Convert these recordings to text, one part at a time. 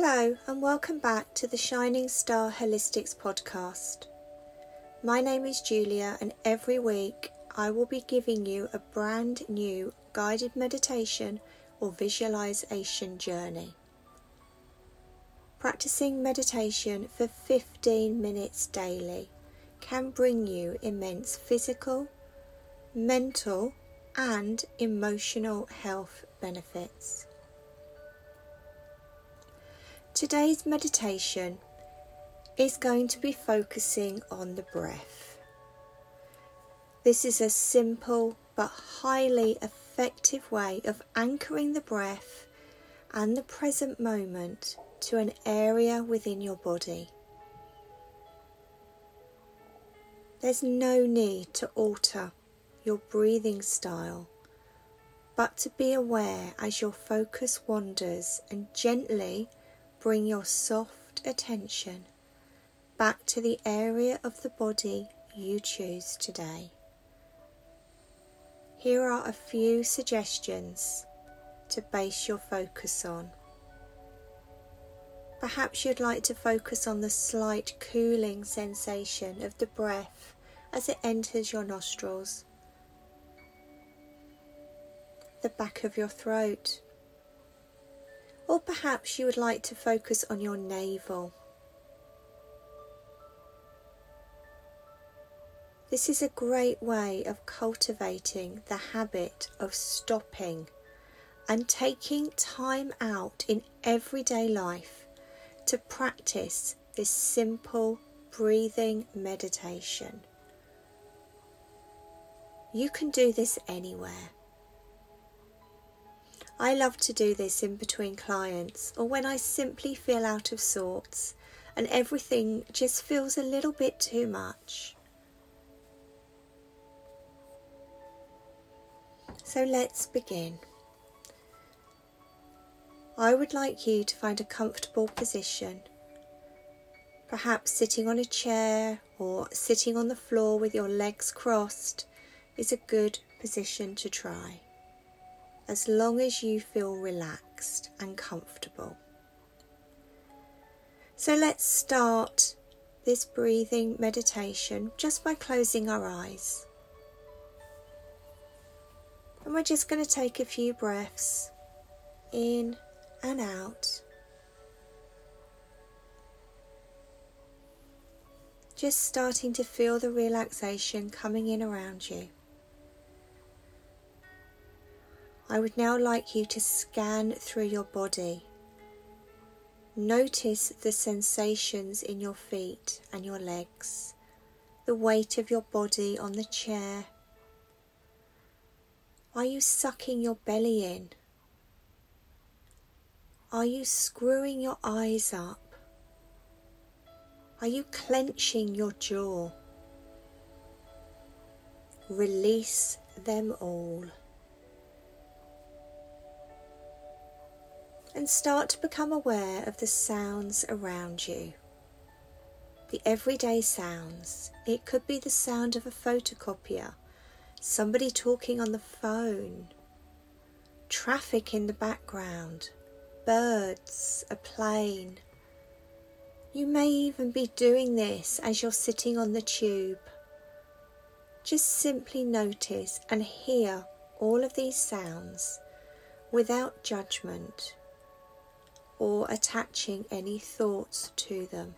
Hello, and welcome back to the Shining Star Holistics podcast. My name is Julia, and every week I will be giving you a brand new guided meditation or visualization journey. Practicing meditation for 15 minutes daily can bring you immense physical, mental, and emotional health benefits. Today's meditation is going to be focusing on the breath. This is a simple but highly effective way of anchoring the breath and the present moment to an area within your body. There's no need to alter your breathing style, but to be aware as your focus wanders and gently bring your soft attention back to the area of the body you choose today. Here are a few suggestions to base your focus on. Perhaps you'd like to focus on the slight cooling sensation of the breath as it enters your nostrils, the back of your throat, or perhaps you would like to focus on your navel. This is a great way of cultivating the habit of stopping and taking time out in everyday life to practice this simple breathing meditation. You can do this anywhere. I love to do this in between clients or when I simply feel out of sorts and everything just feels a little bit too much. So let's begin. I would like you to find a comfortable position, perhaps sitting on a chair or sitting on the floor with your legs crossed is a good position to try as long as you feel relaxed and comfortable. So let's start this breathing meditation just by closing our eyes. And we're just going to take a few breaths in and out. Just starting to feel the relaxation coming in around you. I would now like you to scan through your body. Notice the sensations in your feet and your legs, the weight of your body on the chair. Are you sucking your belly in? Are you screwing your eyes up? Are you clenching your jaw? Release them all. And start to become aware of the sounds around you. The everyday sounds. It could be the sound of a photocopier, somebody talking on the phone, traffic in the background, birds, a plane. You may even be doing this as you're sitting on the tube. Just simply notice and hear all of these sounds without judgment or attaching any thoughts to them.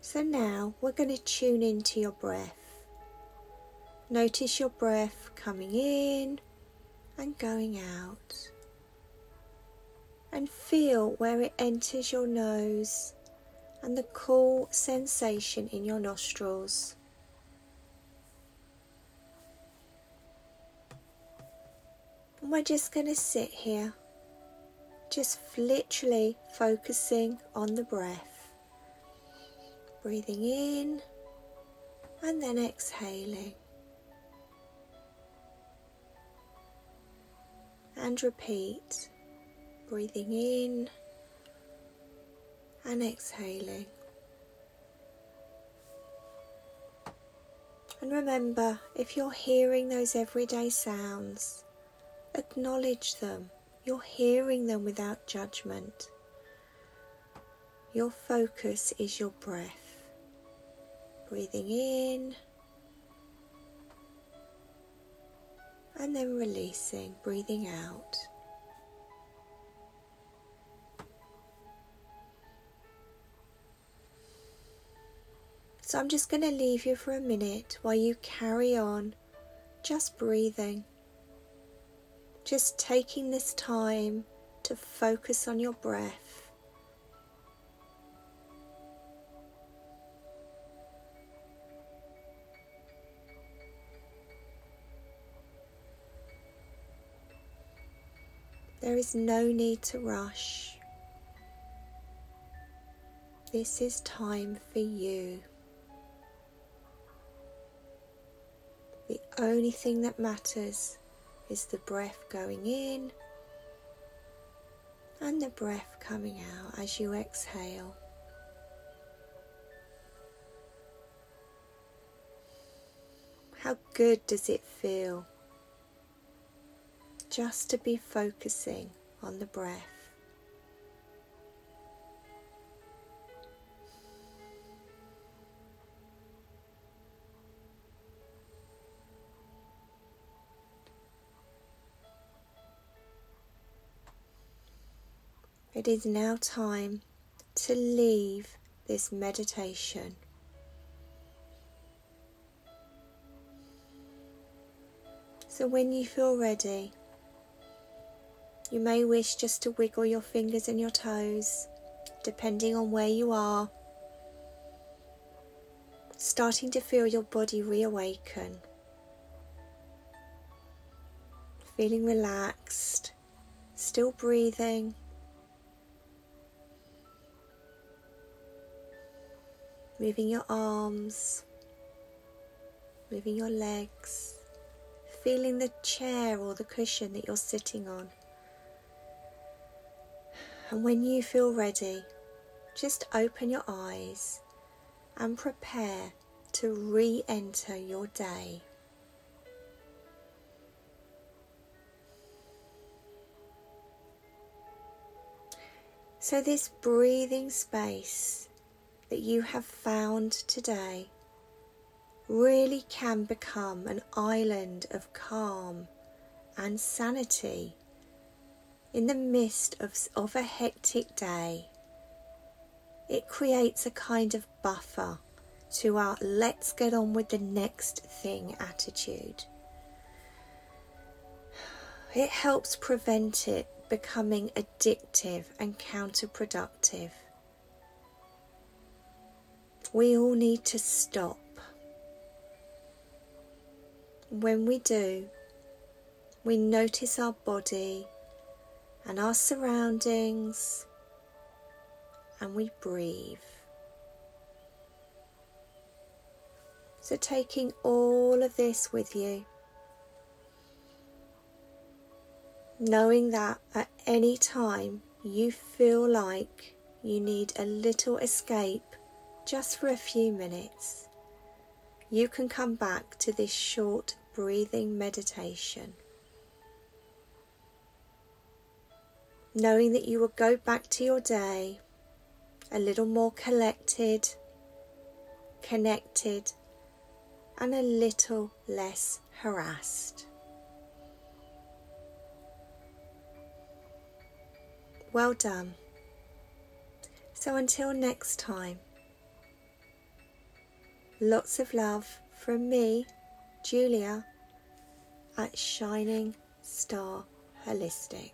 So now we're going to tune into your breath. Notice your breath coming in and going out. And feel where it enters your nose and the cool sensation in your nostrils. We're just going to sit here, just literally focusing on the breath. Breathing in and then exhaling. And repeat. Breathing in and exhaling. And remember, if you're hearing those everyday sounds, Acknowledge them You're hearing them without judgment. Your focus is your breath. Breathing in and then releasing, breathing out. So I'm just going to leave you for a minute while you carry on just breathing. Just taking this time to focus on your breath. There is no need to rush. This is time for you. The only thing that matters is the breath going in and the breath coming out as you exhale. How good does it feel just to be focusing on the breath? It is now time to leave this meditation. So, when you feel ready, you may wish just to wiggle your fingers and your toes, depending on where you are, starting to feel your body reawaken, feeling relaxed, still breathing moving your arms, moving your legs, feeling the chair or the cushion that you're sitting on. And when you feel ready, just open your eyes and prepare to re enter your day. So, this breathing space that you have found today really can become an island of calm and sanity in the midst of, of a hectic day. It creates a kind of buffer to our let's get on with the next thing attitude. It helps prevent it becoming addictive and counterproductive we all need to stop. When we do, we notice our body and our surroundings and we breathe. So, taking all of this with you, knowing that at any time you feel like you need a little escape just for a few minutes, you can come back to this short breathing meditation. Knowing that you will go back to your day a little more collected, connected, and a little less harassed. Well done. So until next time. Lots of love from me, Julia, at Shining Star Holistic.